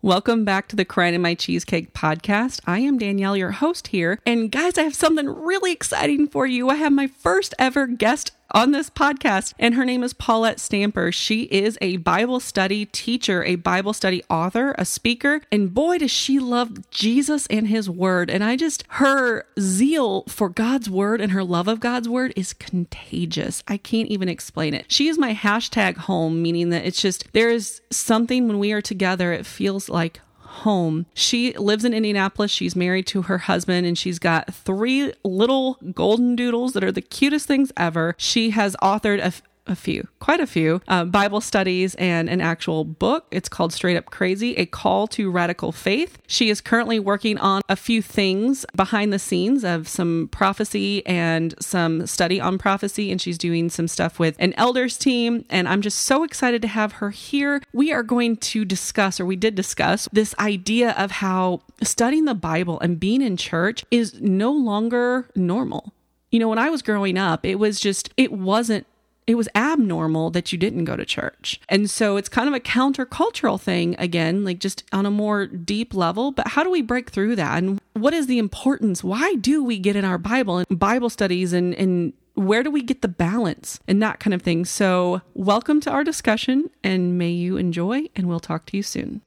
Welcome back to the Crying in My Cheesecake podcast. I am Danielle, your host here. And guys, I have something really exciting for you. I have my first ever guest on this podcast, and her name is Paulette Stamper. She is a Bible study teacher, a Bible study author, a speaker, and boy, does she love Jesus and his word. And I just, her zeal for God's word and her love of God's word is contagious. I can't even explain it. She is my hashtag home, meaning that it's just, there is something when we are together, it feels like home. She lives in Indianapolis. She's married to her husband and she's got three little golden doodles that are the cutest things ever. She has authored a, a few, quite a few uh, Bible studies and an actual book. It's called Straight Up Crazy A Call to Radical Faith. She is currently working on a few things behind the scenes of some prophecy and some study on prophecy. And she's doing some stuff with an elders team. And I'm just so excited to have her here. We are going to discuss, or we did discuss, this idea of how studying the Bible and being in church is no longer normal. You know, when I was growing up, it was just, it wasn't it was abnormal that you didn't go to church. And so it's kind of a countercultural thing again, like just on a more deep level. But how do we break through that? And what is the importance? Why do we get in our Bible and Bible studies and, and where do we get the balance and that kind of thing? So, welcome to our discussion and may you enjoy, and we'll talk to you soon.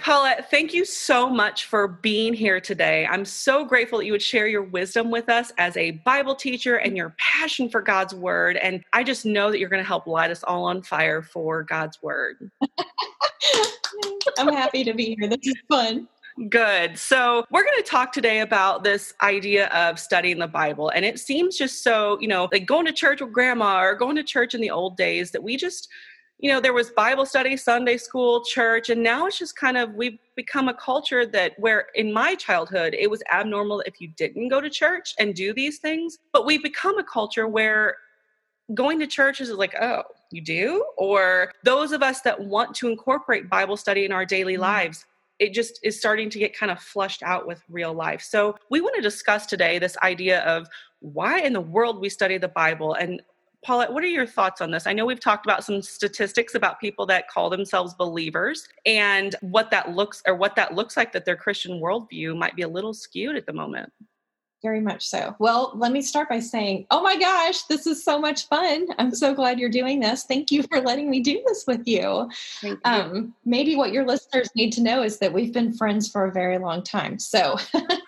Paulette, thank you so much for being here today. I'm so grateful that you would share your wisdom with us as a Bible teacher and your passion for God's word. And I just know that you're going to help light us all on fire for God's word. I'm happy to be here. This is fun. Good. So, we're going to talk today about this idea of studying the Bible. And it seems just so, you know, like going to church with grandma or going to church in the old days that we just you know there was bible study sunday school church and now it's just kind of we've become a culture that where in my childhood it was abnormal if you didn't go to church and do these things but we've become a culture where going to church is like oh you do or those of us that want to incorporate bible study in our daily mm-hmm. lives it just is starting to get kind of flushed out with real life so we want to discuss today this idea of why in the world we study the bible and Paulette, what are your thoughts on this? I know we've talked about some statistics about people that call themselves believers and what that looks or what that looks like that their Christian worldview might be a little skewed at the moment. Very much so. Well, let me start by saying, oh my gosh, this is so much fun. I'm so glad you're doing this. Thank you for letting me do this with you. you. Um, maybe what your listeners need to know is that we've been friends for a very long time. So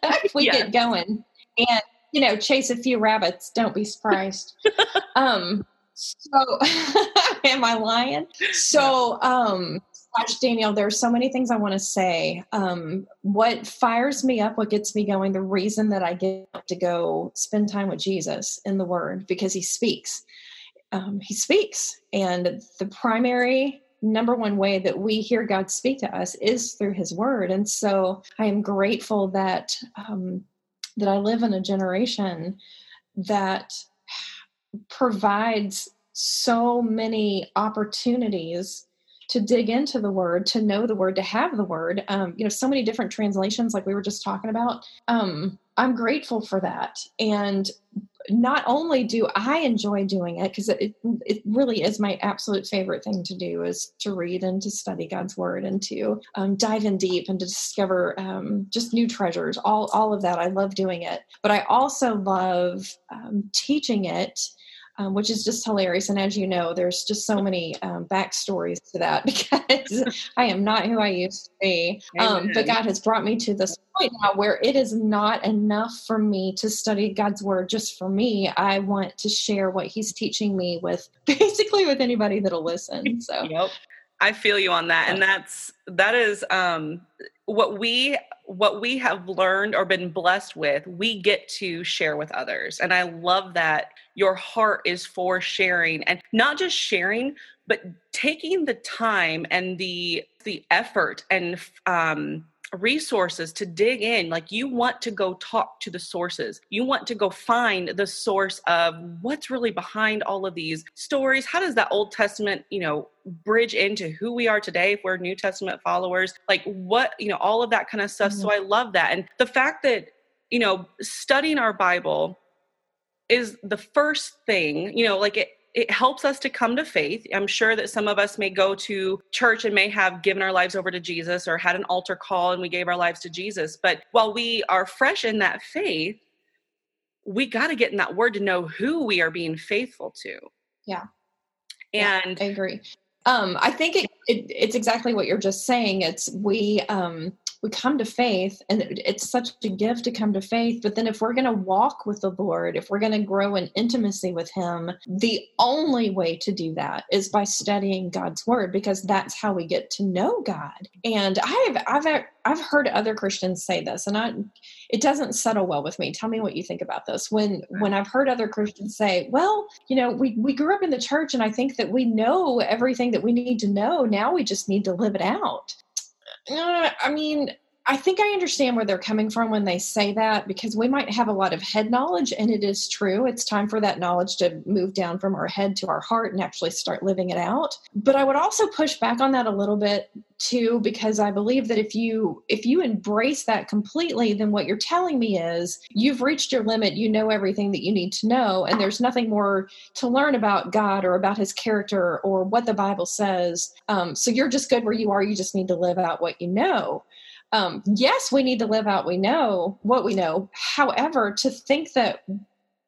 if we get going and you know, chase a few rabbits. Don't be surprised. um, so am I lying? So, um, gosh, Danielle, there's so many things I want to say. Um, what fires me up, what gets me going, the reason that I get to go spend time with Jesus in the Word because He speaks. Um, he speaks, and the primary number one way that we hear God speak to us is through His Word. And so, I am grateful that um, that I live in a generation that provides so many opportunities to dig into the word to know the word to have the word. Um, you know so many different translations like we were just talking about. Um, i'm grateful for that. And not only do I enjoy doing it because it, it really is my absolute favorite thing to do is to read and to study God's word and to um, dive in deep and to discover um, just new treasures. All all of that I love doing it, but I also love um, teaching it um, which is just hilarious. And as you know, there's just so many um, backstories to that because I am not who I used to be. Um, but God has brought me to this point now where it is not enough for me to study God's word just for me. I want to share what He's teaching me with basically with anybody that'll listen. So, yep. I feel you on that. And that's, that is, um, what we what we have learned or been blessed with we get to share with others and i love that your heart is for sharing and not just sharing but taking the time and the the effort and um resources to dig in. Like you want to go talk to the sources. You want to go find the source of what's really behind all of these stories. How does that old testament you know bridge into who we are today if we're new testament followers? Like what you know all of that kind of stuff mm-hmm. so i love that. And the fact that you know studying our bible is the first thing you know like it it helps us to come to faith. I'm sure that some of us may go to church and may have given our lives over to Jesus or had an altar call and we gave our lives to Jesus. But while we are fresh in that faith, we got to get in that word to know who we are being faithful to. Yeah. And yeah, I agree. Um, I think it, it, it's exactly what you're just saying. It's we um, we come to faith and it's such a gift to come to faith but then if we're going to walk with the lord if we're going to grow in intimacy with him the only way to do that is by studying god's word because that's how we get to know god. And i've i've i've heard other christians say this and i it doesn't settle well with me. Tell me what you think about this. When when i've heard other christians say well you know we we grew up in the church and i think that we know everything that we need to know. Now we just need to live it out uh, I mean, I think I understand where they're coming from when they say that because we might have a lot of head knowledge, and it is true. It's time for that knowledge to move down from our head to our heart and actually start living it out. But I would also push back on that a little bit too because I believe that if you if you embrace that completely, then what you're telling me is you've reached your limit. You know everything that you need to know, and there's nothing more to learn about God or about His character or what the Bible says. Um, so you're just good where you are. You just need to live out what you know um, yes, we need to live out we know what we know. However, to think that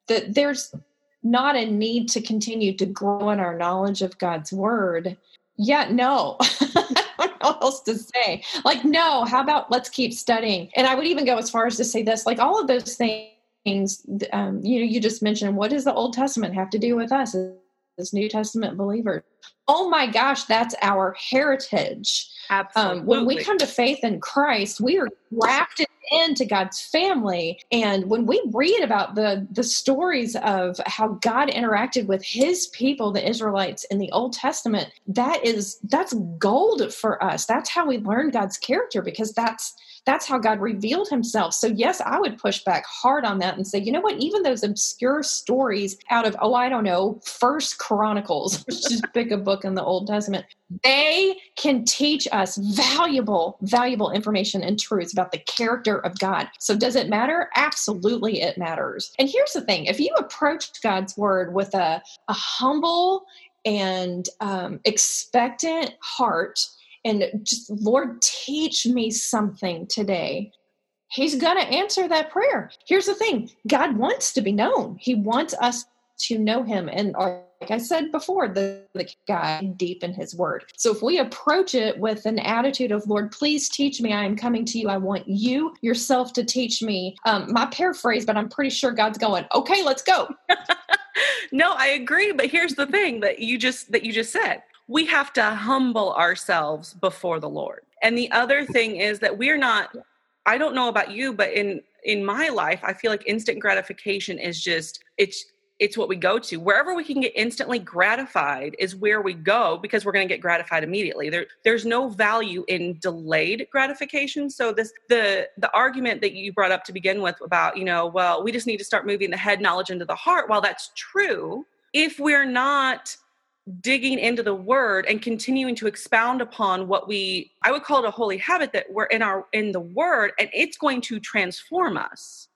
that there's not a need to continue to grow in our knowledge of God's word. Yeah, no. What else to say. Like, no, how about let's keep studying? And I would even go as far as to say this like, all of those things, um, you know, you just mentioned, what does the Old Testament have to do with us as New Testament believers? Oh my gosh, that's our heritage. Absolutely. Um, when we come to faith in Christ, we are grafted into God's family. And when we read about the the stories of how God interacted with his people, the Israelites in the Old Testament, that is that's gold for us. That's how we learn God's character because that's that's how God revealed himself. So, yes, I would push back hard on that and say, you know what, even those obscure stories out of, oh, I don't know, First Chronicles, just pick a book in the Old Testament, they can teach us valuable, valuable information and truths about the character of God. So, does it matter? Absolutely, it matters. And here's the thing if you approach God's word with a, a humble and um, expectant heart, and just, Lord, teach me something today. He's going to answer that prayer. Here's the thing God wants to be known, He wants us to know Him. And like I said before, the, the guy deep in His Word. So if we approach it with an attitude of, Lord, please teach me, I am coming to you. I want you yourself to teach me. Um, my paraphrase, but I'm pretty sure God's going, okay, let's go. no, I agree. But here's the thing that you just that you just said we have to humble ourselves before the Lord. And the other mm. thing is that we're not I don't know about you, but in in my life, I feel like instant gratification is just it's it's what we go to. Wherever we can get instantly gratified is where we go because we're going to get gratified immediately. There there's no value in delayed gratification. So this the the argument that you brought up to begin with about, you know, well, we just need to start moving the head knowledge into the heart. While that's true, if we're not digging into the word and continuing to expound upon what we i would call it a holy habit that we're in our in the word and it's going to transform us.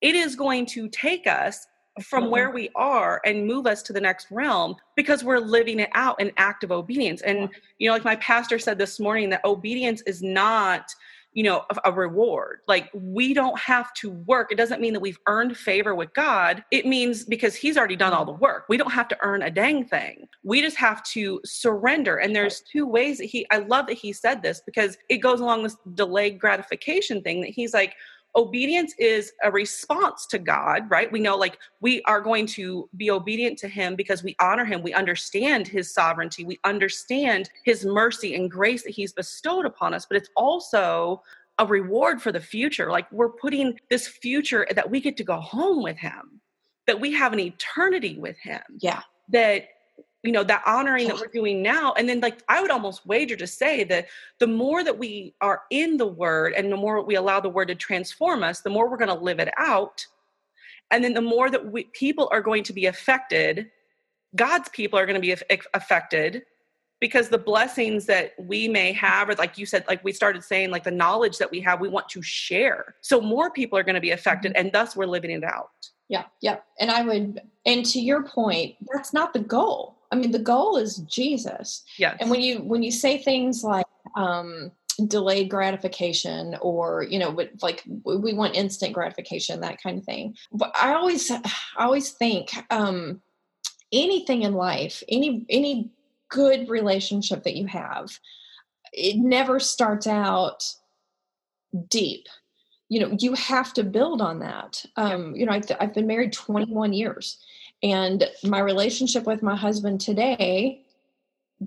It is going to take us from where we are and move us to the next realm because we're living it out in active obedience. And you know like my pastor said this morning that obedience is not you know a, a, reward. Like we don't have to work. It doesn't mean that we've earned favor with god. It means because he's already done all the work. We don't have to earn a dang thing. We just have to surrender. And there's two ways that he i love that he said this because it goes along this delayed gratification thing that he's like obedience is a response to God, right? We know like we are going to be obedient to him because we honor him. We understand his sovereignty. We understand his mercy and grace that he's bestowed upon us, but it's also a reward for the future. Like we're putting this future that we get to go home with him, that we have an eternity with him. Yeah. That you know that honoring that we're doing now and then like i would almost wager to say that the more that we are in the word and the more we allow the word to transform us the more we're going to live it out and then the more that we, people are going to be affected god's people are going to be affected because the blessings that we may have or like you said like we started saying like the knowledge that we have we want to share. So more people are going to be affected mm-hmm. and thus we're living it out. Yeah yeah and i would and to your point that's not the goal i mean the goal is jesus. Yeah and when you when you say things like um delayed gratification or you know like we want instant gratification that kind of thing. But i always i always think um anything in life any any good relationship that you have it never starts out deep. You know you have to build on that. Um, you know I've, I've been married 21 years and my relationship with my husband today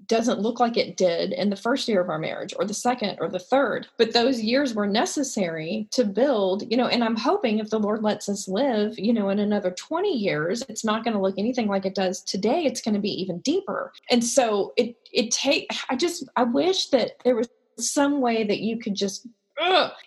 doesn't look like it did in the first year of our marriage or the second or the third but those years were necessary to build you know and i'm hoping if the lord lets us live you know in another 20 years it's not going to look anything like it does today. It's going to be even deeper. And so it it take i just i wish that there was some way that you could just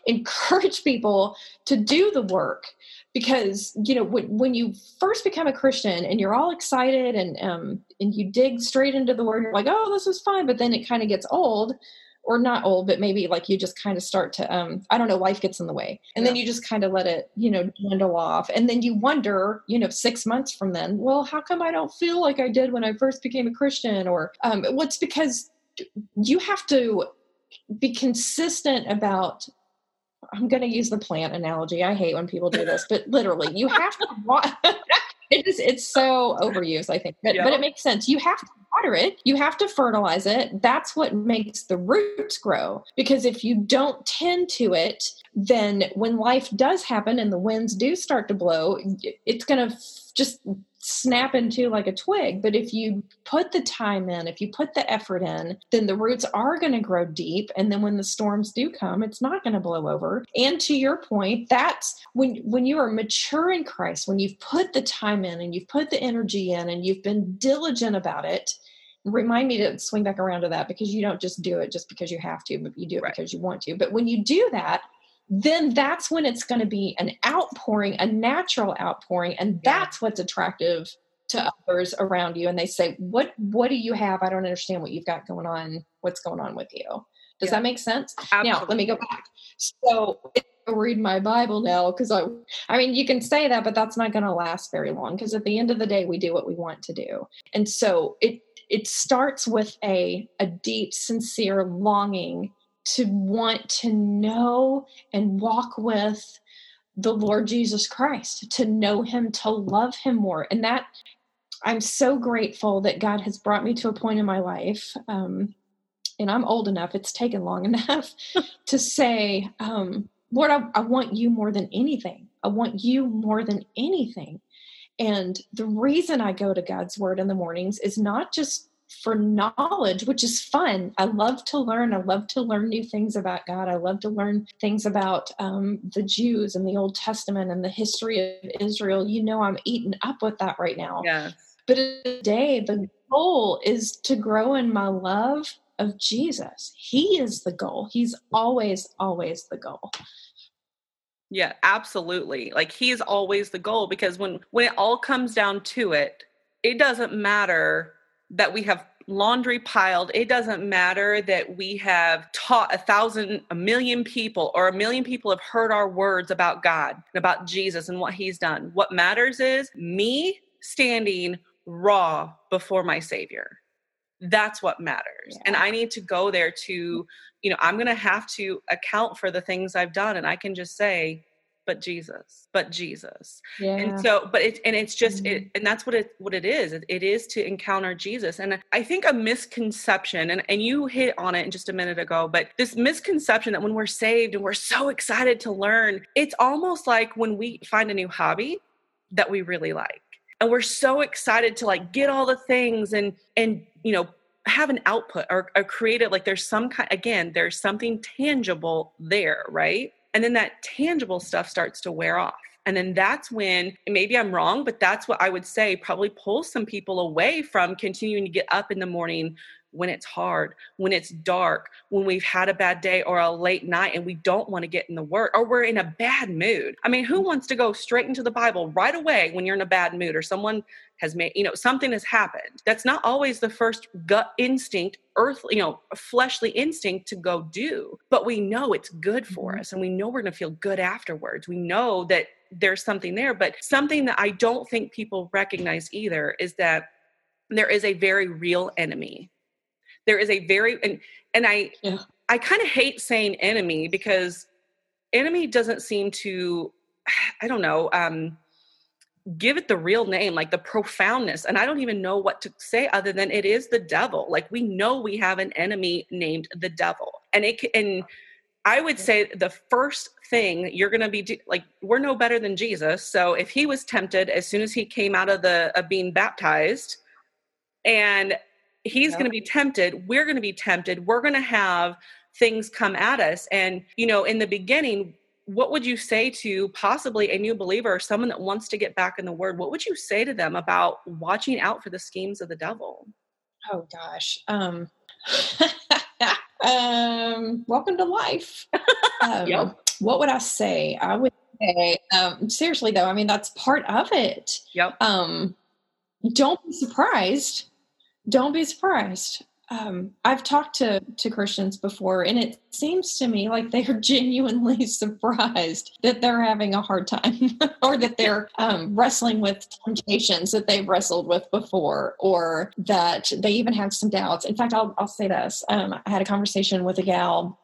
encourage people to do the work because you know when, when you first become a christian and you're all excited and um and you dig straight into the word you're like oh this is fine but then it kind of gets old or not old but maybe like you just kind of start to um i don't know life gets in the way. And yeah. then you just kind of let it you know dwindle off. And then you wonder you know six months from then well how come i don't feel like i did when i first became a christian? Or um what's because you have to be consistent about I'm going to use the plant analogy. I hate when people do this, but literally, you have to water. it is, it's so overused, I think, but, but it makes sense. You have to water it, you have to fertilize it. That's what makes the roots grow. Because if you don't tend to it, then when life does happen and the winds do start to blow, it's going to just snap into like a twig. But if you put the time in, if you put the effort in, then the roots are going to grow deep. And then when the storms do come, it's not going to blow over. And to your point, that's when when you are mature in Christ, when you've put the time in and you've put the energy in and you've been diligent about it. Remind me to swing back around to that because you don't just do it just because you have to, but you do it right. because you want to. But when you do that, then that's when it's going to be an outpouring, a natural outpouring, and that's what's attractive to others around you. And they say, "What what do you have? I don't understand what you've got going on. What's going on with you?" Does yeah. that make sense? Absolutely. Now, let me go back. So I read my Bible now because I, I mean, you can say that, but that's not going to last very long because at the end of the day, we do what we want to do, and so it it starts with a a deep, sincere longing to want to know and walk with the Lord Jesus Christ, to know him, to love him more. And that I'm so grateful that God has brought me to a point in my life. Um, and I'm old enough, it's taken long enough to say, um, Lord, I, I want you more than anything. I want you more than anything. And the reason I go to God's word in the mornings is not just for knowledge, which is fun. I love to learn. I love to learn new things about God. I love to learn things about um, the Jews and the Old Testament and the history of Israel. You know, I'm eaten up with that right now. Yes. But today, the goal is to grow in my love of Jesus. He is the goal. He's always, always the goal. Yeah, absolutely. Like he's always the goal because when when it all comes down to it, it doesn't matter that we have laundry piled. It doesn't matter that we have taught a thousand, a million people, or a million people have heard our words about God and about Jesus and what He's done. What matters is me standing raw before my Savior. That's what matters. Yeah. And I need to go there to, you know, I'm going to have to account for the things I've done. And I can just say, but Jesus, but Jesus. Yeah. And so, but it's and it's just mm-hmm. it, and that's what it what it is. It, it is to encounter Jesus. And I think a misconception, and, and you hit on it in just a minute ago, but this misconception that when we're saved and we're so excited to learn, it's almost like when we find a new hobby that we really like. And we're so excited to like get all the things and and you know have an output or, or create it like there's some kind again there's something tangible there right and then that tangible stuff starts to wear off. And then that's when, maybe I'm wrong, but that's what I would say probably pulls some people away from continuing to get up in the morning when it's hard, when it's dark, when we've had a bad day or a late night and we don't want to get in the work or we're in a bad mood. I mean, who wants to go straight into the Bible right away when you're in a bad mood or someone has made, you know, something has happened? That's not always the first gut instinct, earthly, you know, fleshly instinct to go do. But we know it's good for mm-hmm. us and we know we're going to feel good afterwards. We know that there's something there. But something that I don't think people recognize either is that there is a very real enemy there is a very and and I yeah. I kind of hate saying enemy because enemy doesn't seem to I don't know um give it the real name like the profoundness and I don't even know what to say other than it is the devil like we know we have an enemy named the devil and it and I would say the first thing you're going to be like we're no better than Jesus so if he was tempted as soon as he came out of the of being baptized and he's going to be tempted we're going to be tempted we're going to have things come at us. And you know in the beginning what would you say to possibly a new believer or someone that wants to get back in the word? What would you say to them about watching out for the schemes of the devil? Oh gosh um um welcome to life. Um, yep. what would i say? I would say um seriously though i mean that's part of it. Yep. Um don't be surprised don't be surprised. Um, I've talked to to Christians before, and it seems to me like they are genuinely surprised that they're having a hard time, or that they're um, wrestling with temptations that they've wrestled with before, or that they even have some doubts. In fact, I'll I'll say this: um, I had a conversation with a gal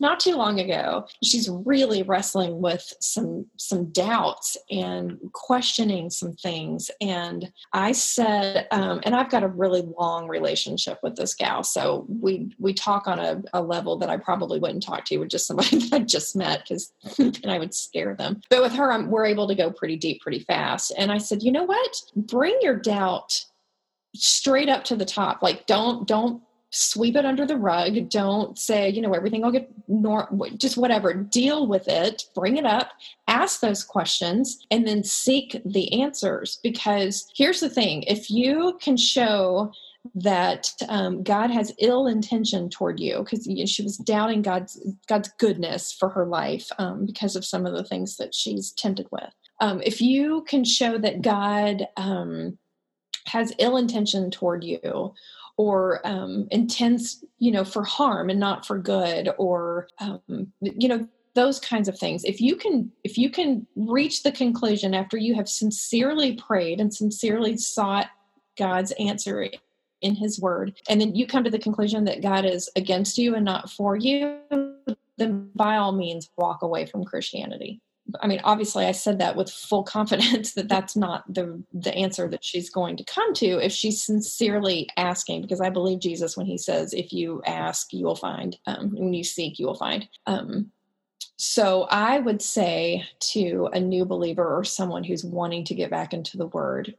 not too long ago she's really wrestling with some some doubts and questioning some things. And i said um, and i've got a really long relationship with this gal. So we we talk on a, a level that i probably wouldn't talk to with just somebody that i just met because then i would scare them. But with her I'm, we're able to go pretty deep pretty fast. And i said you know what? Bring your doubt straight up to the top. Like don't don't sweep it under the rug. Don't say, you know, everything will get nor just whatever. Deal with it, bring it up, ask those questions, and then seek the answers. Because here's the thing if you can show that um, God has ill intention toward you because you know, she was doubting God's God's goodness for her life um, because of some of the things that she's tempted with. Um, if you can show that God um, has ill intention toward you, or um, you know for harm and not for good or um, you know those kinds of things. If you can if you can reach the conclusion after you have sincerely prayed and sincerely sought god's answer in his word and then you come to the conclusion that god is against you and not for you then by all means walk away from christianity I mean, obviously, I said that with full confidence that that's not the the answer that she's going to come to if she's sincerely asking. Because I believe Jesus when he says, "If you ask, you will find; um, when you seek, you will find." Um, so I would say to a new believer or someone who's wanting to get back into the Word,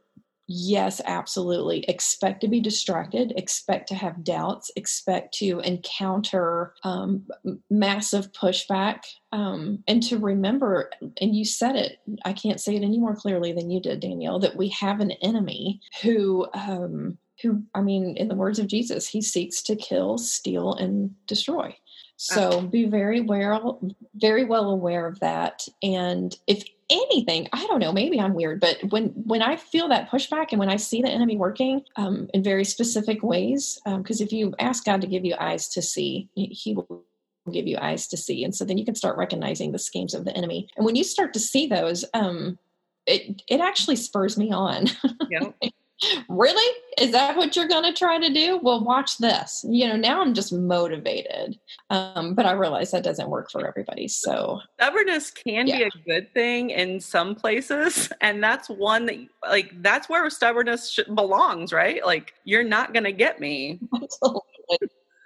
Yes, absolutely. Expect to be distracted, expect to have doubts, expect to encounter um, massive pushback, um, and to remember, and you said it, I can't say it any more clearly than you did, Danielle, that we have an enemy who. Um, who, I mean, in the words of Jesus, he seeks to kill, steal, and destroy. So be very well, very well aware of that. And if anything, I don't know, maybe I'm weird, but when when I feel that pushback and when I see the enemy working um, in very specific ways, because um, if you ask God to give you eyes to see, He will give you eyes to see, and so then you can start recognizing the schemes of the enemy. And when you start to see those, um, it it actually spurs me on. Yeah. really? Is that what you're going to try to do? Well, watch this. You know, now I'm just motivated. Um, but I realize that doesn't work for everybody. So stubbornness can yeah. be a good thing in some places. And that's one that, like, that's where stubbornness belongs, right? Like, you're not going to get me.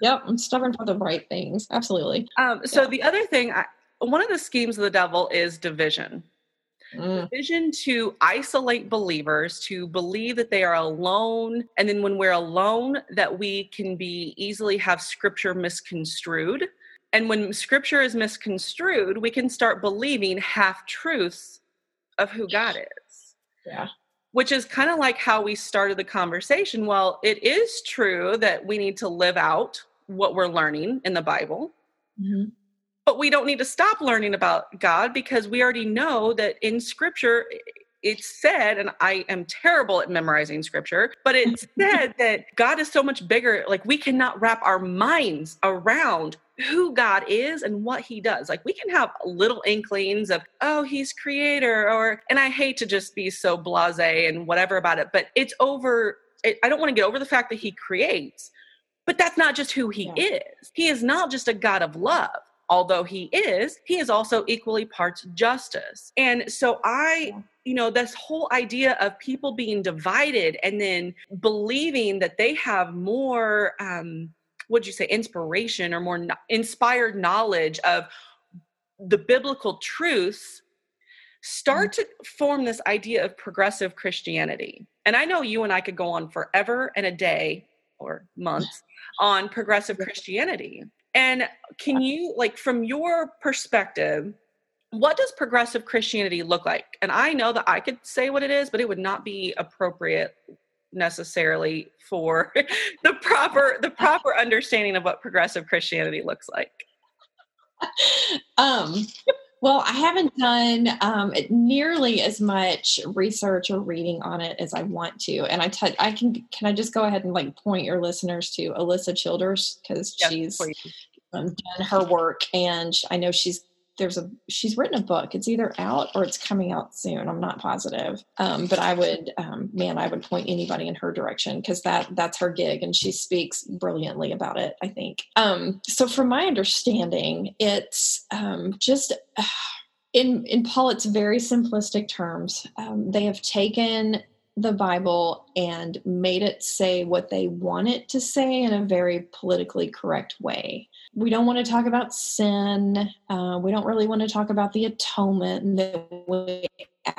Yep. I'm stubborn for the right things. Absolutely. Um, so yeah. the other thing, I, one of the schemes of the devil is division. Mm. vision to isolate believers, to believe that they are alone. And then when we're alone, that we can be easily have scripture misconstrued. And when scripture is misconstrued, we can start believing half truths of who God is. Yeah. Which is kind of like how we started the conversation. Well, it is true that we need to live out what we're learning in the Bible. Mm-hmm. But we don't need to stop learning about God because we already know that in scripture it's said, and I am terrible at memorizing scripture, but it's said that God is so much bigger. Like we cannot wrap our minds around who God is and what he does. Like we can have little inklings of, oh, he's creator, or, and I hate to just be so blase and whatever about it, but it's over. I don't want to get over the fact that he creates, but that's not just who he yeah. is. He is not just a God of love although he is, he is also equally parts justice. And so I you know this whole idea of people being divided and then believing that they have more um would you say inspiration or more no- inspired knowledge of the biblical truths start mm-hmm. to form this idea of progressive christianity and i know you and i could go on forever and a day or months on progressive christianity and can you like from your perspective what does progressive Christianity look like? And I know that I could say what it is, but it would not be appropriate necessarily for the proper the proper understanding of what progressive Christianity looks like. Um well, I haven't done um, nearly as much research or reading on it as I want to, and I, t- I can can I just go ahead and like point your listeners to Alisa Childers? Because yes, she's um, done her work, and I know she's there's a she's written a book. It's either out or it's coming out soon. I'm not positive. Um, but i would um, man i would point anybody in her direction because that that's her gig and she speaks brilliantly about it i think. Um, so from my understanding it's um, just uh, in in Paulette's very simplistic terms. Um, they have taken the Bible and made it say what they want it to say in a very politically correct way. We don't want to talk about sin. Uh, we don't really want to talk about the atonement that we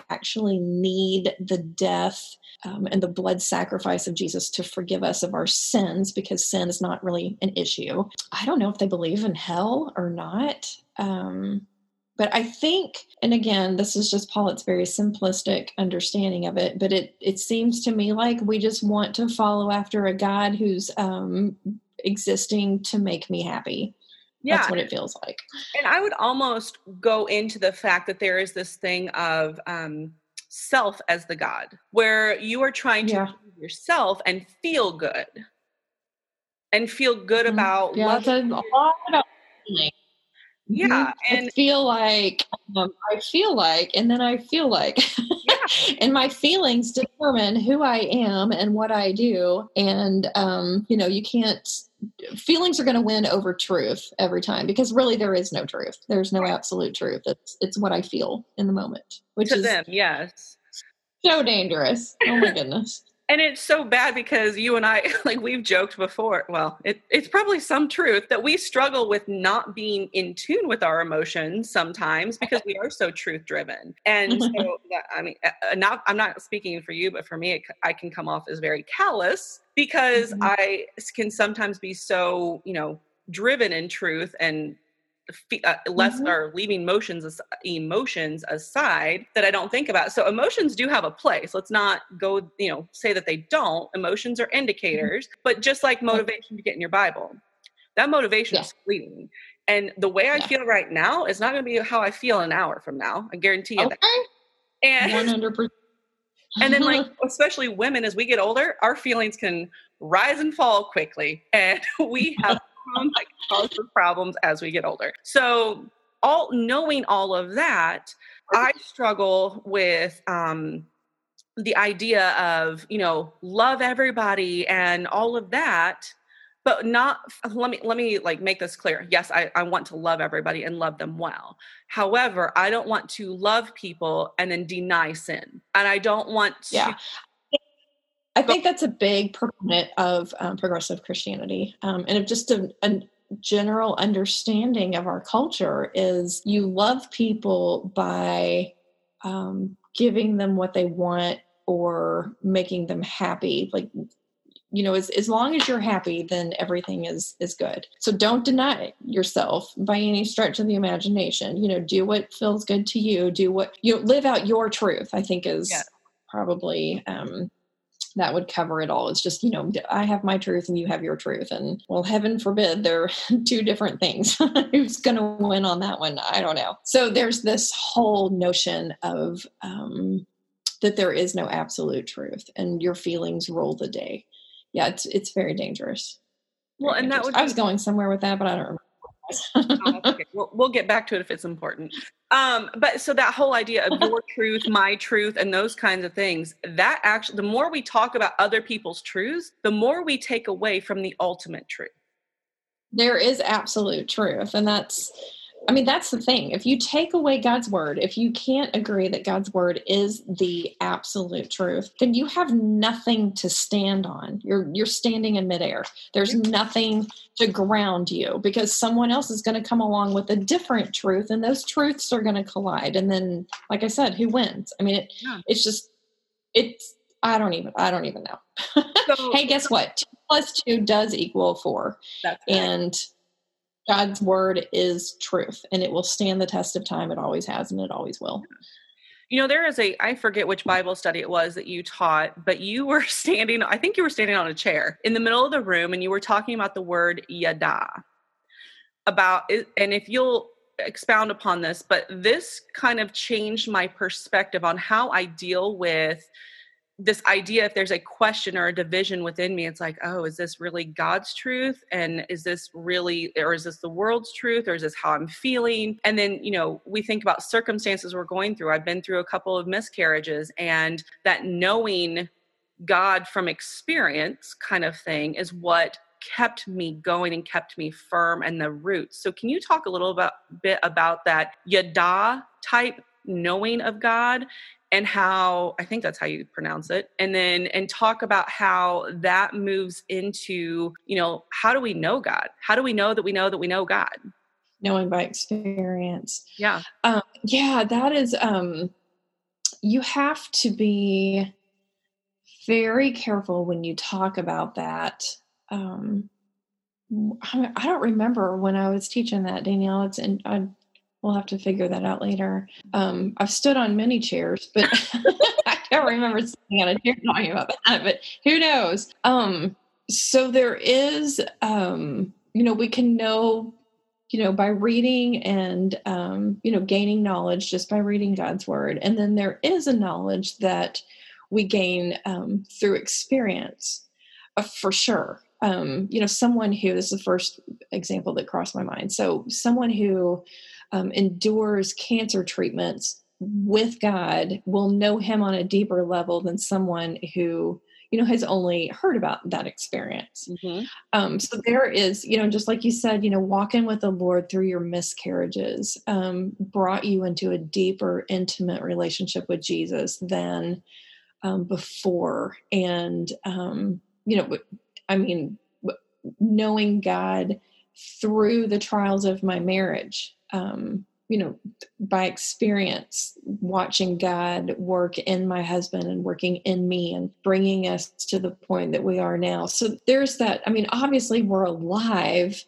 actually need the death um, and the blood sacrifice of Jesus to forgive us of our sins because sin is not really an issue. I don't know if they believe in hell or not. Um, but I think, and again, this is just Paulette's very simplistic understanding of it, but it it seems to me like we just want to follow after a God who's um, existing to make me happy. Yeah. That's what it feels like. And I would almost go into the fact that there is this thing of um, self as the God, where you are trying to yeah. yourself and feel good and feel good mm-hmm. about yeah, it's a lot about feeling yeah mm-hmm. and I feel like um, i feel like and then i feel like yeah. and my feelings determine who i am and what i do and um, you know you can't feelings are going to win over truth every time because really there is no truth. There's no absolute truth. It's it's what i feel in the moment which to is them yes. So dangerous. Oh my goodness and it's so bad because you and I, like we've joked before, well, it, it's probably some truth that we struggle with not being in tune with our emotions sometimes because we are so truth driven. And so, I mean, uh, uh, not, I'm not speaking for you, but for me, it, I can come off as very callous because mm-hmm. I can sometimes be so, you know, driven in truth and uh, less mm-hmm. or leaving emotions emotions aside that I don't think about. So emotions do have a place. Let's not go, you know, say that they don't. Emotions are mm-hmm. indicators, mm-hmm. but just like motivation to get in your Bible, that motivation yeah. is fleeting. And the way I yeah. feel right now is not going to be how I feel an hour from now. I guarantee you okay. that. And 100%. and then like especially women as we get older our feelings can rise and fall quickly and we have that cause problems as we get older. So, all knowing all of that, I struggle with um, the idea of you know love everybody and all of that but not let me let me like make this clear. Yes I, I want to love everybody and love them well. However i don't want to love people and then deny sin. And i don't want to yeah I think that's a big proponent of um, progressive Christianity, um, and of just a, a, general understanding of our culture is you love people by um, giving them what they want or making them happy. Like you know as, as long as you're happy then everything is is good so don't deny yourself by any stretch of the imagination you know do what feels good to you do what you know live out your truth i think is yeah. probably um that would cover it all. It's just, you know, I have my truth and you have your truth. And well, heaven forbid they're two different things. Who's going to win on that one? I don't know. So there's this whole notion of um, that there is no absolute truth and your feelings rule the day yeah, it's it's very dangerous. Well, very and dangerous. that would I was going somewhere with that, but I don't remember. Oh, okay. we'll, we'll get back to it if it's important. Um, but so that whole idea of your truth, my truth, and those kinds of things, that actually, the more we talk about other people's truths, the more we take away from the ultimate truth. There is absolute truth, and that's I mean, that's the thing. If you take away God's word, if you can't agree that God's word is the absolute truth, then you have nothing to stand on. You're you're standing in midair. There's nothing to ground you because someone else is going to come along with a different truth, and those truths are going to collide. And then, like I said, who wins? I mean, it, yeah. it's just it's. I don't even. I don't even know. So, hey, guess what? Two plus two does equal four. That's and. God's word is truth and it will stand the test of time. It always has and it always will. You know, there is a, I forget which Bible study it was that you taught, but you were standing, I think you were standing on a chair in the middle of the room and you were talking about the word yada. About and if you'll expound upon this, but this kind of changed my perspective on how I deal with this idea if there's a question or a division within me it's like oh is this really god's truth? And is this really or is this the world's truth? Or is this how i'm feeling? And then you know we think about circumstances we're going through. I've been through a couple of miscarriages and that knowing god from experience kind of thing is what kept me going and kept me firm and the roots. So can you talk a little bit, bit about that yada type knowing of god and how I think that's how you pronounce it. And then and talk about how that moves into, you know, how do we know God? How do we know that we know that we know God? Knowing by experience. Yeah. Um, yeah, that is um you have to be very careful when you talk about that. Um I don't remember when I was teaching that, Danielle. It's in I We'll have to figure that out later. Um, I've stood on many chairs, but I can't remember sitting on a chair talking about that. But who knows? Um, so there is, um, you know, we can know, you know, by reading and um, you know gaining knowledge just by reading God's word, and then there is a knowledge that we gain um, through experience, uh, for sure. Um, you know, someone who this is the first example that crossed my mind. So someone who um, endures cancer treatments with God will know Him on a deeper level than someone who you know has only heard about that experience mm-hmm. um, so there is you know just like you said you know walking with the lord through your miscarriages um, brought you into a deeper intimate relationship with jesus than um, before and um, you know i mean knowing god through the trials of my marriage um, you know, by experience, watching God work in my husband and working in me and bringing us to the point that we are now. So there's that. I mean, obviously, we're alive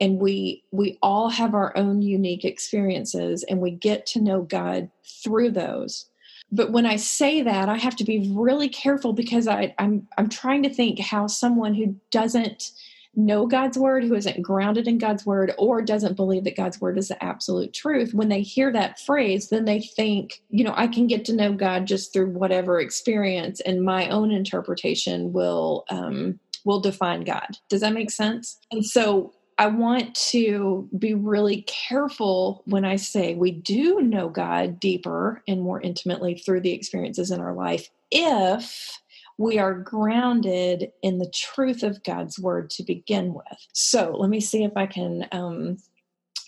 and we we all have our own unique experiences and we get to know God through those. But when I say that, I have to be really careful because I, I'm I'm trying to think how someone who doesn't know God's word, who isn't grounded in God's word, or doesn't believe that God's word is the absolute truth, when they hear that phrase, then they think, you know, I can get to know God just through whatever experience, and my own interpretation will um, will define God. Does that make sense? And so I want to be really careful when I say we do know God deeper and more intimately through the experiences in our life if we are grounded in the truth of God's word to begin with. So let me see if I can um,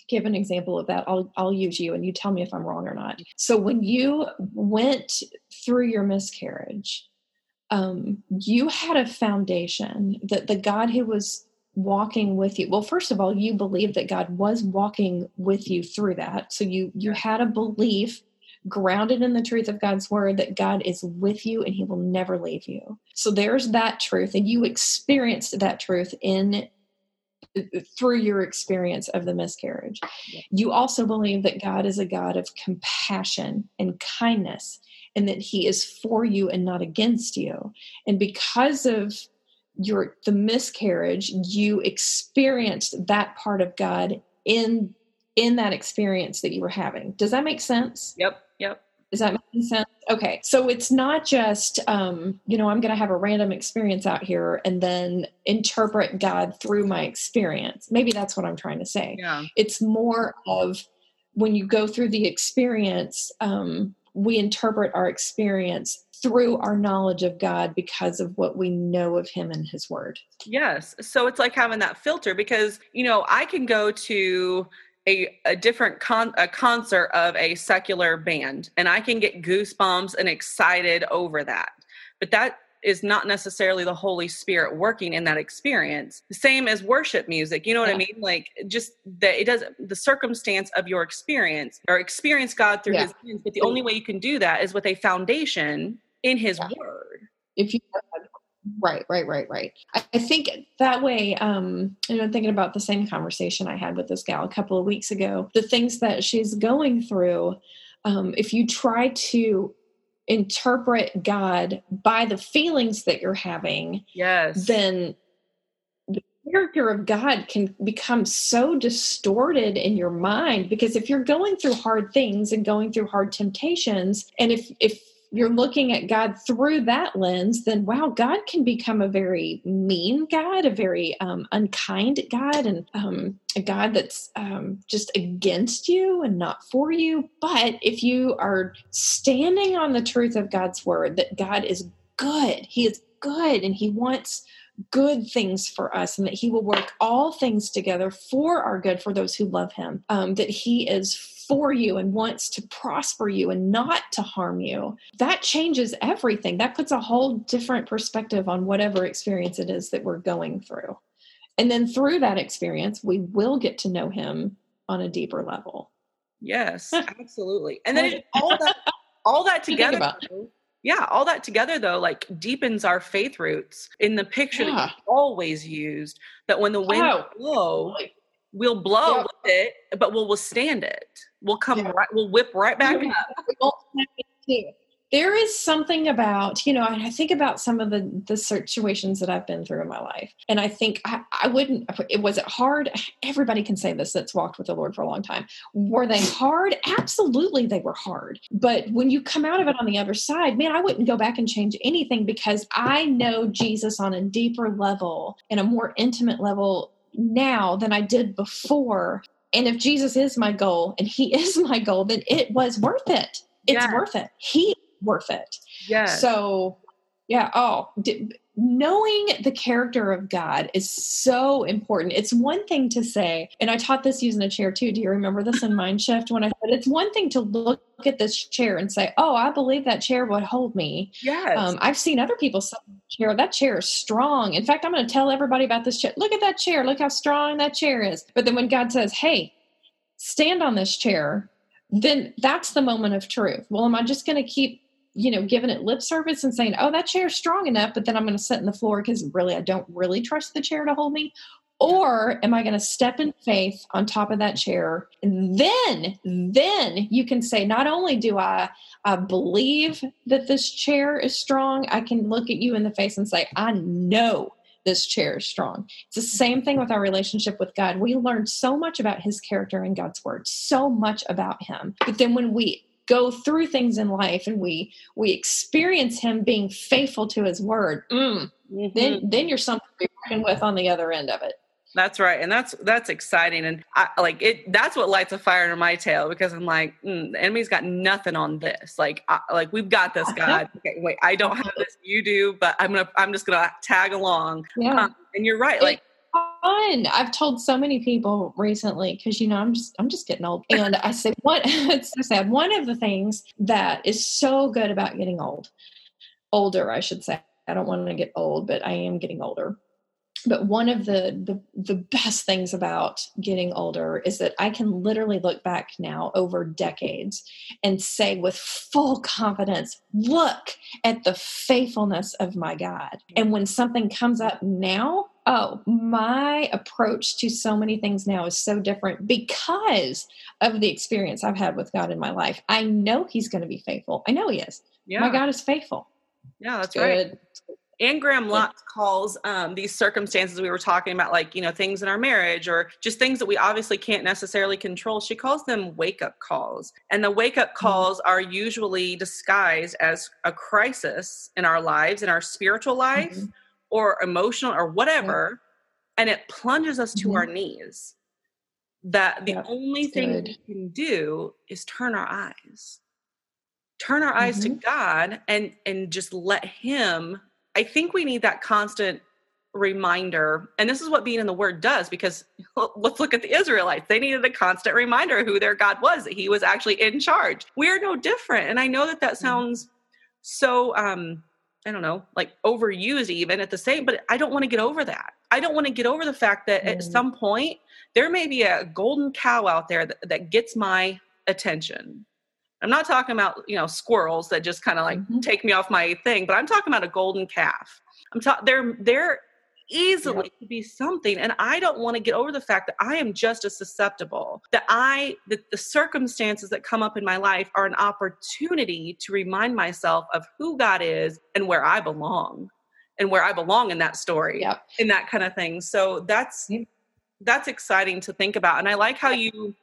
give an example of that. I'll, I'll use you and you tell me if I'm wrong or not. So when you went through your miscarriage, um, you had a foundation that the God who was walking with you well first of all you believed that god was walking with you through that so you you had a belief grounded in the truth of God's word that God is with you and he will never leave you. So there's that truth and you experienced that truth in through your experience of the miscarriage. You also believe that God is a God of compassion and kindness and that he is for you and not against you. And because of your the miscarriage, you experienced that part of God in in that experience that you were having. Does that make sense? Yep. Yep. Is that making sense? Okay. So it's not just, um, you know, I'm going to have a random experience out here and then interpret God through my experience. Maybe that's what I'm trying to say. Yeah. It's more of when you go through the experience, um, we interpret our experience through our knowledge of God because of what we know of Him and His Word. Yes. So it's like having that filter because, you know, I can go to a, a different con a concert of a secular band and I can get goosebumps and excited over that. But that is not necessarily the Holy Spirit working in that experience. Same as worship music. You know what yeah. I mean? Like just that it doesn't the circumstance of your experience or experience God through yeah. his hands. But the only way you can do that is with a foundation in his yeah. word. If you Right, right, right, right. I, think that way, um, and I'm thinking about the same conversation I had with this gal a couple of weeks ago. The things that she's going through, um, if you try to interpret God by the feelings that you're having, yes, then the character of God can become so distorted in your mind because if you're going through hard things and going through hard temptations, and if if you're looking at God through that lens, then wow, God can become a very mean God, a very um, unkind God, and um, a God that's um, just against you and not for you. But if you are standing on the truth of God's word, that God is good, He is good, and He wants good things for us and that he will work all things together for our good for those who love him um, that he is for you and wants to prosper you and not to harm you, that changes everything. That puts a whole different perspective on whatever experience it is that we're going through. And then through that experience, we will get to know him on a deeper level. Yes, absolutely. And then all that all that together yeah, all that together though, like deepens our faith roots in the picture yeah. that always used that when the wind oh. blow, we'll blow with it, but we'll withstand it. We'll come yeah. right, we'll whip right back up. There is something about, you know, I think about some of the the situations that I've been through in my life. And I think I, I wouldn't it was it hard? Everybody can say this that's walked with the Lord for a long time. Were they hard? Absolutely they were hard. But when you come out of it on the other side, man, I wouldn't go back and change anything because I know Jesus on a deeper level and a more intimate level now than I did before. And if Jesus is my goal and he is my goal, then it was worth it. It's yes. worth it. He worth it. Yeah. So, yeah. Oh, did, knowing the character of God is so important. It's one thing to say, and I taught this using a chair too. Do you remember this in Mind Shift when I said it's one thing to look at this chair and say, "Oh, I believe that chair would hold me." Yes. Um, I've seen other people say, "Chair, that chair is strong." In fact, I'm going to tell everybody about this chair. Look at that chair. Look how strong that chair is. But then when God says, "Hey, stand on this chair," then that's the moment of truth. Well, am I just going to keep you know, giving it lip service and saying, oh, that chair's strong enough, but then I'm going to sit in the floor because really I don't really trust the chair to hold me? Or am I going to step in faith on top of that chair? And then, then you can say, not only do I, I believe that this chair is strong, I can look at you in the face and say, I know this chair is strong. It's the same thing with our relationship with God. We learn so much about his character in God's word, so much about him. But then when we go through things in life and we we experience him being faithful to his word mm, mm-hmm. then then you're something to be reckoned with on the other end of it. That's right and that's that's exciting and i like it that's what lights a fire under my tail because i'm like mm, the enemy's got nothing on this like I, like we've got this god okay wait i don't have this you do but i'm gonna i'm just gonna tag along. Yeah. Um, and you're right like fun. I've told so many people recently because you know I'm just I'm just getting old, and I say what it's so sad. One of the things that is so good about getting old, older, I should say. I don't want to get old, but I am getting older. but one of the, the the best things about getting older is that I can literally look back now over decades and say with full confidence, look at the faithfulness of my God. And when something comes up now, oh, my approach to so many things now is so different because of the experience I've had with God in my life. I know He's going to be faithful. I know He is. Yeah. My God is faithful. Yeah, that's right. And Graham Lotz calls um, these circumstances we were talking about, like, you know, things in our marriage or just things that we obviously can't necessarily control. She calls them wake up calls. And the wake up mm-hmm. calls mm-hmm. are usually disguised as a crisis in our lives, in our spiritual life mm-hmm. Or emotional or whatever. And it plunges us to mm-hmm. our knees. That the only thing good. we can do is turn our eyes turn our eyes mm-hmm. to God and and just let him I think we need that constant reminder. And this is what being in the word does because let's look at the Israelites. They needed a constant reminder who their God was, that he was actually in charge. We're no different. And I know that that mm. sounds so um I don't know, like overuse even at the same, but I don't want to get over that. I don't want to get over the fact that mm. at some point there may be a golden cow out there that, that gets my attention I'm not talking about, you know, squirrels that just kind of like mm-hmm. take me off my thing, but I'm talking about a golden calf. I'm talking they're they're easily to be something and I don't want to get over the fact that I am just as susceptible. That I that the circumstances that come up in my life are an opportunity to remind myself of who God is and where I belong and where I belong in that story. In that kind of thing. So that's that's exciting to think about. And I like how you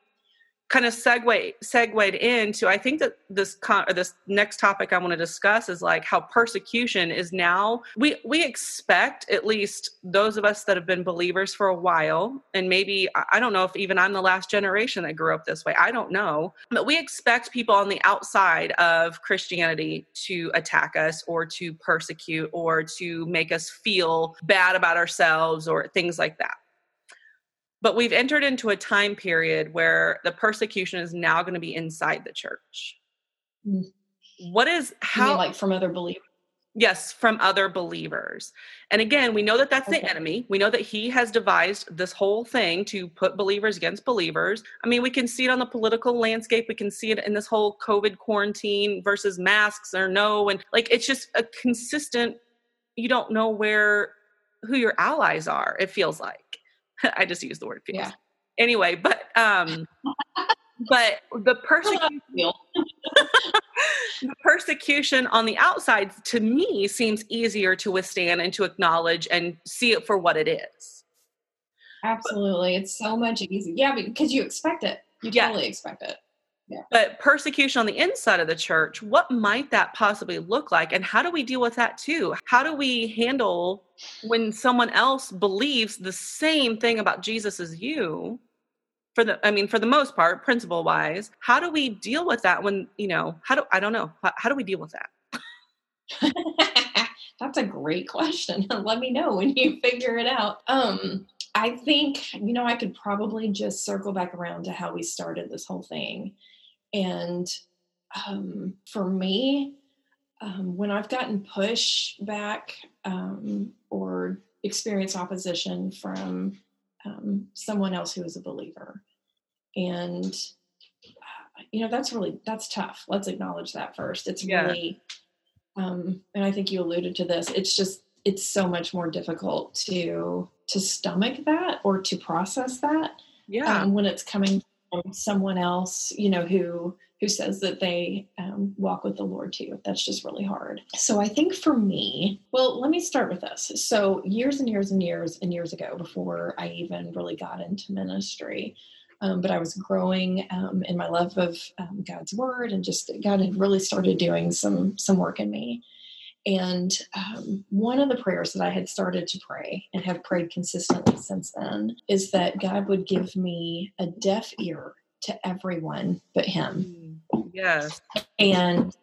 kind of segue segued into i think that this con- or this next topic i want to discuss is like how persecution is now we we expect at least those of us that have been believers for a while and maybe i don't know if even i'm the last generation that grew up this way i don't know but we expect people on the outside of christianity to attack us or to persecute or to make us feel bad about ourselves or things like that but we've entered into a time period where the persecution is now going to be inside the church. Mm. What is how like from other believers? Yes, from other believers. And again, we know that that's okay. the enemy. We know that he has devised this whole thing to put believers against believers. I mean, we can see it on the political landscape. We can see it in this whole COVID quarantine versus masks or no. And like, it's just a consistent, you don't know where, who your allies are, it feels like. I just use the word feels. Yeah. Anyway, but um but the persecution the persecution on the outside to me seems easier to withstand and to acknowledge and see it for what it is. Absolutely. But, it's so much easier. Yeah, because you expect it. You yeah. totally expect it. Yeah. But persecution on the inside of the church, what might that possibly look like? And how do we deal with that too? How do we handle when someone else believes the same thing about Jesus as you? For the, I mean, for the most part, principle wise, how do we deal with that when, you know, how do, I don't know, how, how do we deal with that? That's a great question. Let me know when you figure it out. Um, I think, you know, I could probably just circle back around to how we started this whole thing. And um, for me, um, when I've gotten pushback um, or experienced opposition from um, someone else who is a believer, and uh, you know that's really that's tough. Let's acknowledge that first. It's yeah. really, um, and I think you alluded to this. It's just it's so much more difficult to to stomach that or to process that. Yeah, um, when it's coming someone else, you know, who who says that they um, walk with the Lord too. That's just really hard. So I think for me, well, let me start with this. So years and years and years and years ago, before I even really got into ministry, um, but I was growing um, in my love of um, God's word, and just God had really started doing some some work in me. And um, one of the prayers that I had started to pray and have prayed consistently since then is that God would give me a deaf ear to everyone but Him. Mm, yes. And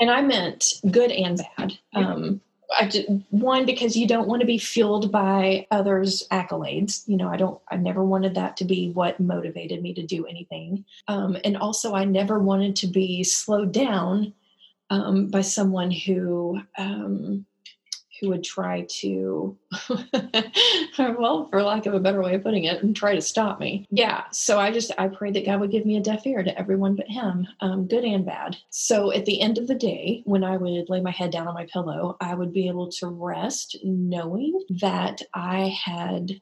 and I meant good and bad. Um, I just, one because you don't want to be fueled by others' accolades. You know, I don't. I never wanted that to be what motivated me to do anything. Um, and also, I never wanted to be slowed down um, by someone who um, who would try to, well, for lack of a better way of putting it, and try to stop me. Yeah. So I just, I prayed that God would give me a deaf ear to everyone but Him, um, good and bad. So at the end of the day, when I would lay my head down on my pillow, I would be able to rest knowing that I had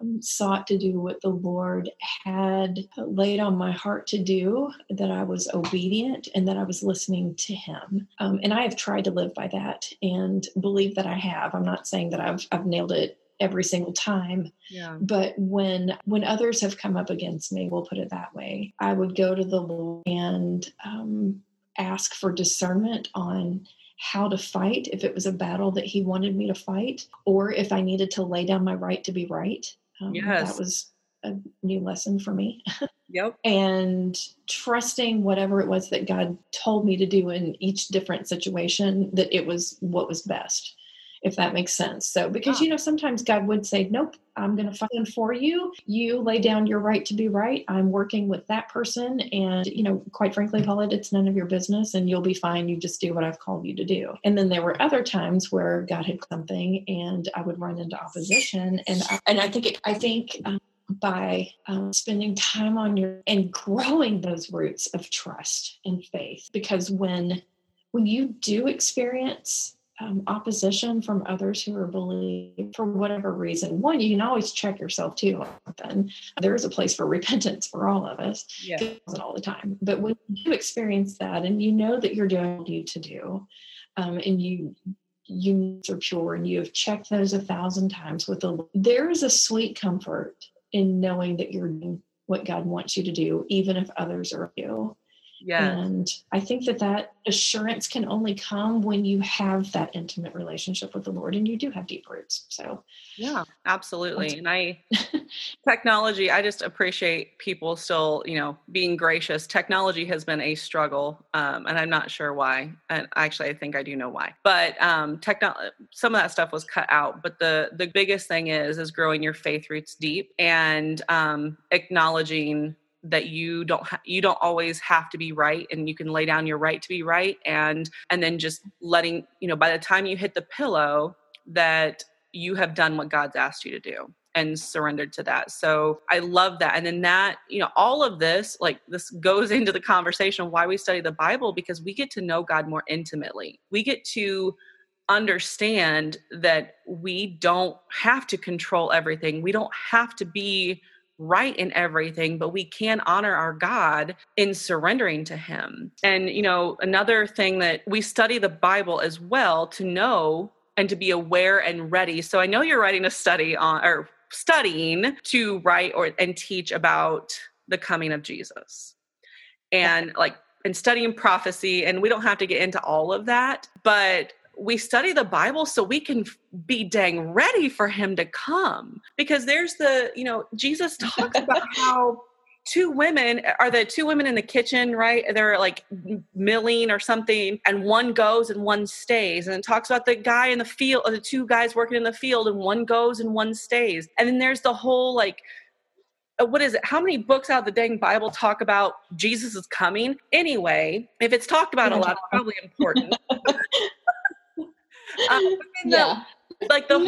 um, sought to do what the Lord had laid on my heart to do, that I was obedient and that I was listening to Him. Um, and I have tried to live by that and believe that I have. I'm not saying that I've, I've nailed it every single time yeah. but when when others have come up against me we'll put it that way i would go to the lord and um, ask for discernment on how to fight if it was a battle that he wanted me to fight or if i needed to lay down my right to be right um, yes. That was a new lesson for me. Yep. and trusting whatever it was that God told me to do in each different situation, that it was what was best, if that makes sense. So, because, you know, sometimes God would say, Nope, I'm going to fight for you. You lay down your right to be right. I'm working with that person. And, you know, quite frankly, Paula, it's none of your business and you'll be fine. You just do what I've called you to do. And then there were other times where God had something and I would run into opposition. And, I, and I think, it, I think, um, by um, spending time on your and growing those roots of trust and faith because when when you do experience um, opposition from others who are believed for whatever reason. One, you can always check yourself too. Often there is a place for repentance for all of us. Yeah, all the time. But when you experience that, and you know that you're doing what you need to do, um, and you you are pure, and you have checked those a thousand times with the there is a sweet comfort in knowing that you're doing what God wants you to do, even if others are you. Yeah. And I think that that assurance can only come when you have that intimate relationship with the Lord and you do have deep roots. So, yeah, absolutely. And I, technology, I just appreciate people still, you know, being gracious. Technology has been a struggle, um, and I'm not sure why. And actually, I think I do know why. But um, techno- some of that stuff was cut out. But the the biggest thing is is growing your faith roots deep and um, acknowledging that you don't ha- you don't always have to be right and you can lay down your right to be right and and then just letting you know by the time you hit the pillow that you have done what God's asked you to do and surrendered to that. So I love that. And then that, you know, all of this, like this goes into the conversation why we study the Bible because we get to know God more intimately. We get to understand that we don't have to control everything. We don't have to be right in everything, but we can honor our God in surrendering to Him. And, you know, another thing that we study the Bible as well to know and to be aware and ready. So I know you're writing a study on, or studying to write or and teach about the coming of Jesus. And like, and studying prophecy, and we don't have to get into all of that, but we study the Bible so we can be dang ready for him to come. Because there's the, you know, Jesus talks about how two women are the two women in the kitchen, right? They're like milling or something, and one goes and one stays. And it talks about the guy in the field, or the two guys working in the field, and one goes and one stays. And then there's the whole like uh, what is it? How many books out of the dang Bible talk about Jesus is coming? Anyway, if it's talked about a lot, it's probably important. Um, yeah. The, like the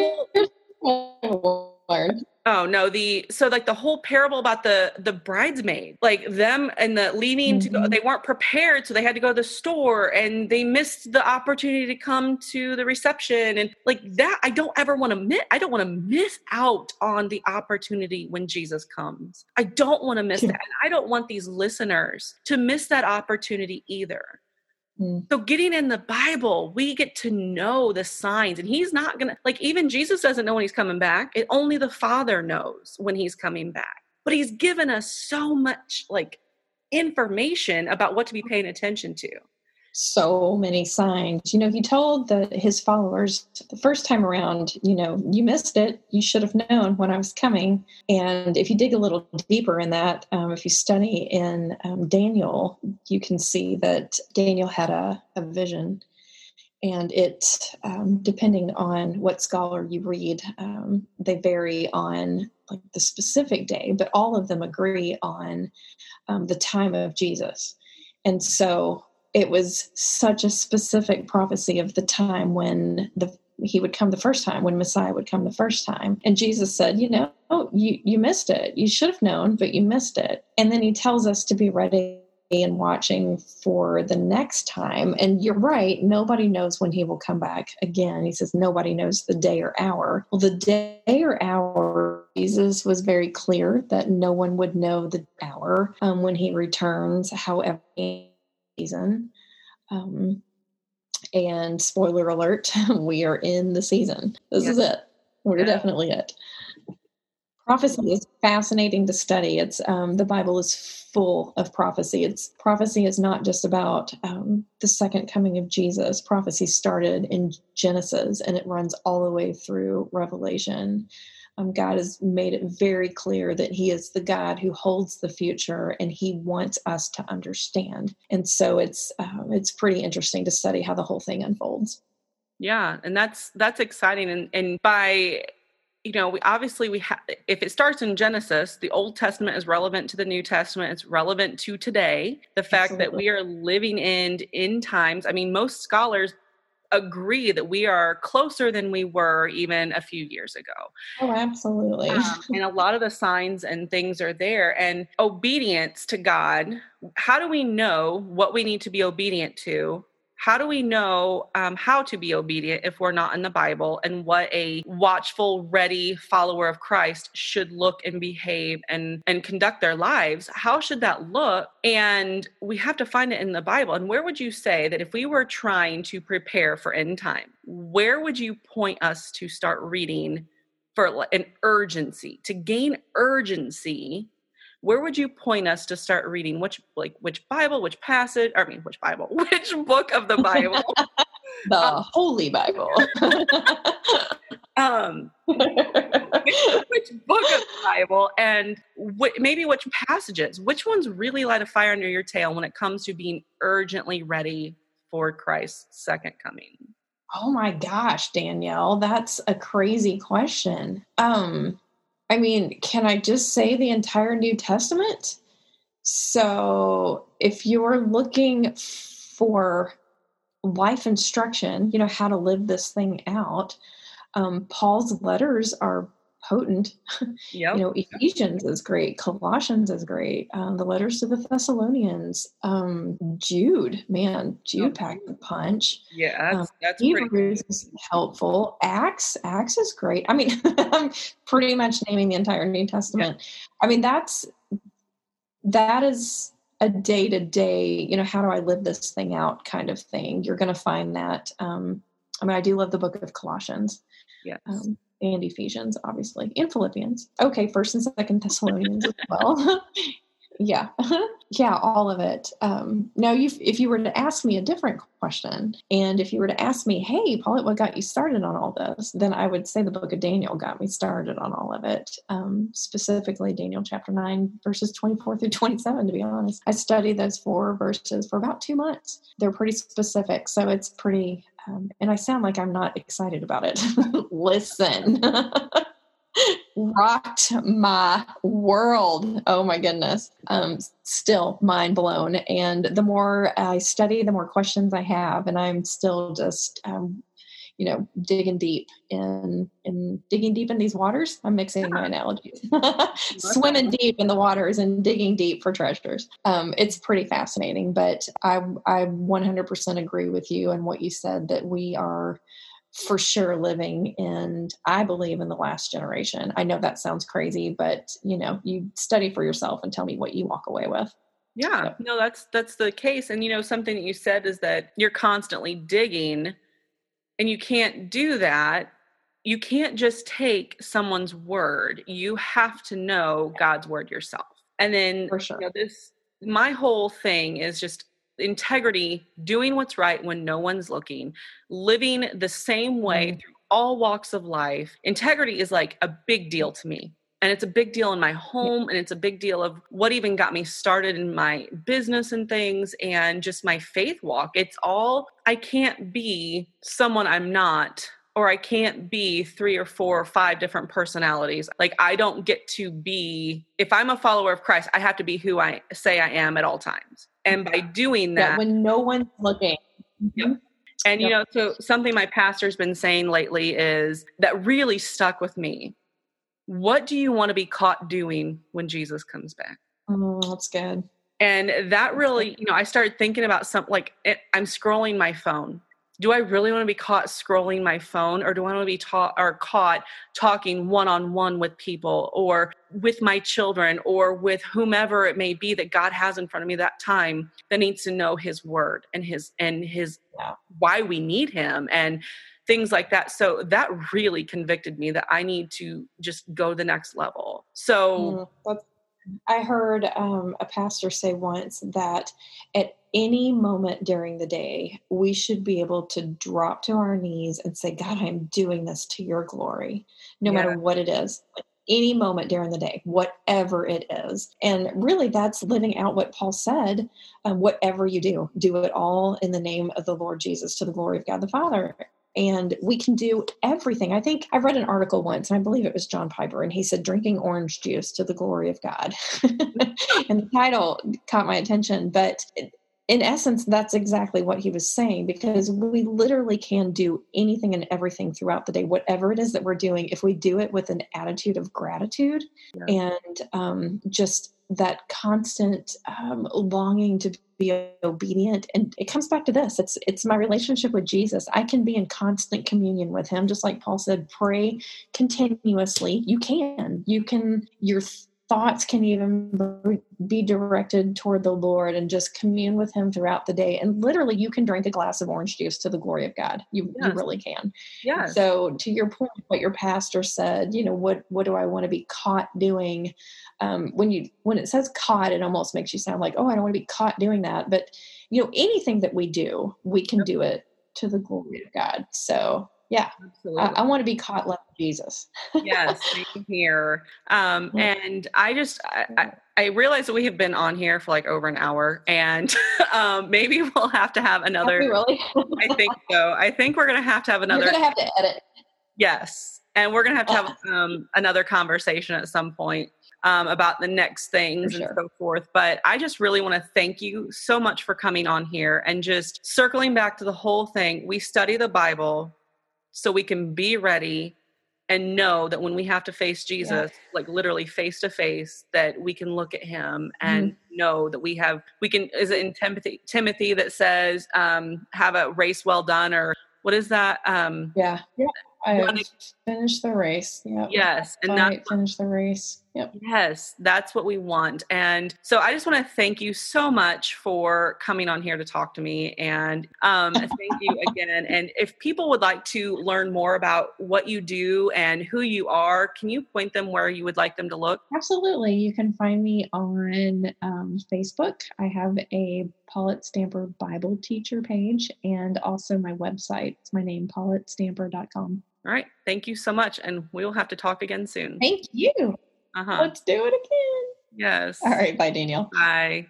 whole. Oh no, the so like the whole parable about the the bridesmaid, like them and the leaving mm-hmm. to go, mm-hmm. they weren't prepared, so they had to go to the store and they missed the opportunity to come to the reception and like that. I don't ever want to miss. I don't want to miss out on the opportunity when Jesus comes. I don't want to miss that, and I don't want these listeners to miss that opportunity either. Mm. So, getting in the Bible, we get to know the signs, and He's not gonna like even Jesus doesn't know when He's coming back. It only the Father knows when He's coming back. But He's given us so much like information about what to be paying attention to so many signs. You know, he told the, his followers the first time around, you know, you missed it. You should have known when I was coming. And if you dig a little deeper in that, um, if you study in um, Daniel, you can see that Daniel had a, a vision. And it, um, depending on what scholar you read, um, they vary on like the specific day, but all of them agree on um, the time of Jesus. And so it was such a specific prophecy of the time when the he would come the first time, when Messiah would come the first time. And Jesus said, You know, oh, you, you missed it. You should have known, but you missed it. And then he tells us to be ready and watching for the next time. And you're right, nobody knows when he will come back again. He says, Nobody knows the day or hour. Well, the day or hour, Jesus was very clear that no one would know the hour um, when he returns, however, season. Um, and spoiler alert, we are in the season. This is it. We're yeah. definitely it. Prophecy is fascinating to study. It's um, the Bible is full of prophecy. It's prophecy is not just about um, the second coming of Jesus. Prophecy started in Genesis and it runs all the way through Revelation. Um, God has made it very clear that He is the God who holds the future, and He wants us to understand. And so it's um, it's pretty interesting to study how the whole thing unfolds. Yeah, and that's that's exciting. And and by you know, we obviously we have if it starts in Genesis, the Old Testament is relevant to the New Testament. It's relevant to today. The fact Absolutely. that we are living in in times. I mean, most scholars agree that we are closer than we were even a few years ago. Oh, absolutely. Um, and a lot of the signs and things are there. And obedience to God, how do we know what we need to be obedient to how do we know um, how to be obedient if we're not in the Bible and what a watchful, ready follower of Christ should look and behave and, and conduct their lives? How should that look? And we have to find it in the Bible. And where would you say that if we were trying to prepare for end time, where would you point us to start reading for an urgency, to gain urgency where would you point us to start reading? Which like which bible which passage i mean which bible which book of the bible? The um, holy bible. Um which, which, book of the bible and wh- maybe which passages? Which ones really light a fire under your tail when it comes to being urgently ready for christ's second coming? Oh my gosh danielle that's a crazy question. Um I mean, can I just say the entire New Testament? So, if you're looking for life instruction, you know, how to live this thing out, um, Paul's letters are potent. Yep. you know, Ephesians is great. Colossians is great. Um, the letters to the Thessalonians. Um, Jude, man, Jude oh. packed the punch. Yeah, that's, um, that's Hebrews is helpful. Acts, Acts is great. I mean, I'm pretty much naming the entire New Testament. Yeah. I mean, that's that is a day to day. You know, how do I live this thing out? Kind of thing. You're going to find that. Um, I mean, I do love the book of Colossians. Yeah. Um, and Ephesians, obviously, and Philippians. Okay, First and Second Thessalonians as well. yeah, yeah, all of it. Um, now, you, if you were to ask me a different question, and if you were to ask me, "Hey, Paulette, what got you started on all this?" then I would say the Book of Daniel got me started on all of it. Um, specifically, Daniel chapter nine, verses twenty-four through twenty-seven. To be honest, I studied those four verses for about two months. They're pretty specific, so it's pretty um, and I sound like I'm not excited about it. Listen, rocked my world. Oh my goodness. Um, still mind blown. And the more I study, the more questions I have. And I'm still just um, you know digging deep in in digging deep in these waters. I'm mixing my analogies. Swimming deep in the waters and digging deep for treasures. Um, it's pretty fascinating but i i 100% agree with you and what you said that we are for sure living in i believe in the last generation. I know that sounds crazy but you know you study for yourself and tell me what you walk away with. Yeah. No that's that's the case. And you know something that you said is that you're constantly digging and you can't do that. You can't just take someone's word. You have to know God's word yourself. And then For sure. You know, this my whole thing is just integrity, doing what's right when no one's looking, living the same way mm. through all walks of life. Integrity is like a big deal to me and it's a big deal in my home and it's a big deal of what even got me started in my business and things and just my faith walk. It's all i can't be someone i'm not or i can't be three or four or five different personalities. Like i don't get to be if i'm a follower of christ i have to be who i say i am at all times. And by doing that yeah, when no one's looking. Yep. Mm-hmm. And you know, so something my pastor's been saying lately is that really stuck with me. What do you want to be caught doing when Jesus comes back? Oh, that's good. And that really, you know, I started thinking about something like it, I'm scrolling my phone do I really want to be caught scrolling my phone or do I want to be taught or caught talking one on one with people or with my children or with whomever it may be that God has in front of me that time that needs to know his word and his and his yeah. why we need him and things like that. So that really convicted me that I need to just go the next level. So mm, I heard um, a pastor say once that at any moment during the day, we should be able to drop to our knees and say, God, I'm doing this to your glory, no yeah. matter what it is. any moment during the day, whatever it is. And really, that's living out what Paul said um, whatever you do, do it all in the name of the Lord Jesus to the glory of God the Father and we can do everything. I think I read an article once, and I believe it was John Piper, and he said, Drinking orange juice to the glory of God. and the title caught my attention, but in essence, that's exactly what he was saying because we literally can do anything and everything throughout the day, whatever it is that we're doing, if we do it with an attitude of gratitude yeah. and um, just that constant um, longing to be obedient. And it comes back to this it's it's my relationship with jesus. I can be in constant communion with him. Just like paul said pray continuously. You can. You can your thoughts can even be directed toward the Lord and just commune with Him throughout the day. And literally, you can drink a glass of orange juice to the glory of God. You, yes. you really can. Yeah. So, to your point, what your pastor said, you know, what what do I want to be caught doing? Um, when you when it says caught, it almost makes you sound like, oh, I don't want to be caught doing that. But you know, anything that we do, we can do it to the glory of God. So yeah Absolutely. I, I want to be caught like jesus yes same here um and i just I, I, realize that we have been on here for like over an hour and um maybe we'll have to have another really i think so i think we're gonna have to have another You're gonna have to edit yes and we're gonna have to have um, another conversation at some point um, about the next things sure. and so forth. But I just really want to thank you so much for coming on here and just circling back to the whole thing. We study the Bible so we can be ready and know that when we have to face Jesus, yeah. like literally face to face, that we can look at him and mm-hmm. know that we have, we can, is it in Timothy, Timothy that says, um, have a race well done or what is that? Um, yeah. Yeah. I finished the race. Yep. Yes. And that finish the race. Yep. Yes, that's what we want. And so I just want to thank you so much for coming on here to talk to me. And um, thank you again. And if people would like to learn more about what you do and who you are, can you point them where you would like them to look? Absolutely. You can find me on um, Facebook. I have a Paulette Stamper Bible teacher page and also my website. It's my name, paulettestamper.com. All right. Thank you so much. And we'll have to talk again soon. Thank you. Uh-huh. Let's do it again. Yes. All right. Bye, Danielle. Bye.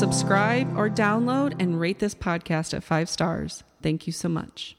Subscribe or download and rate this podcast at five stars. Thank you so much.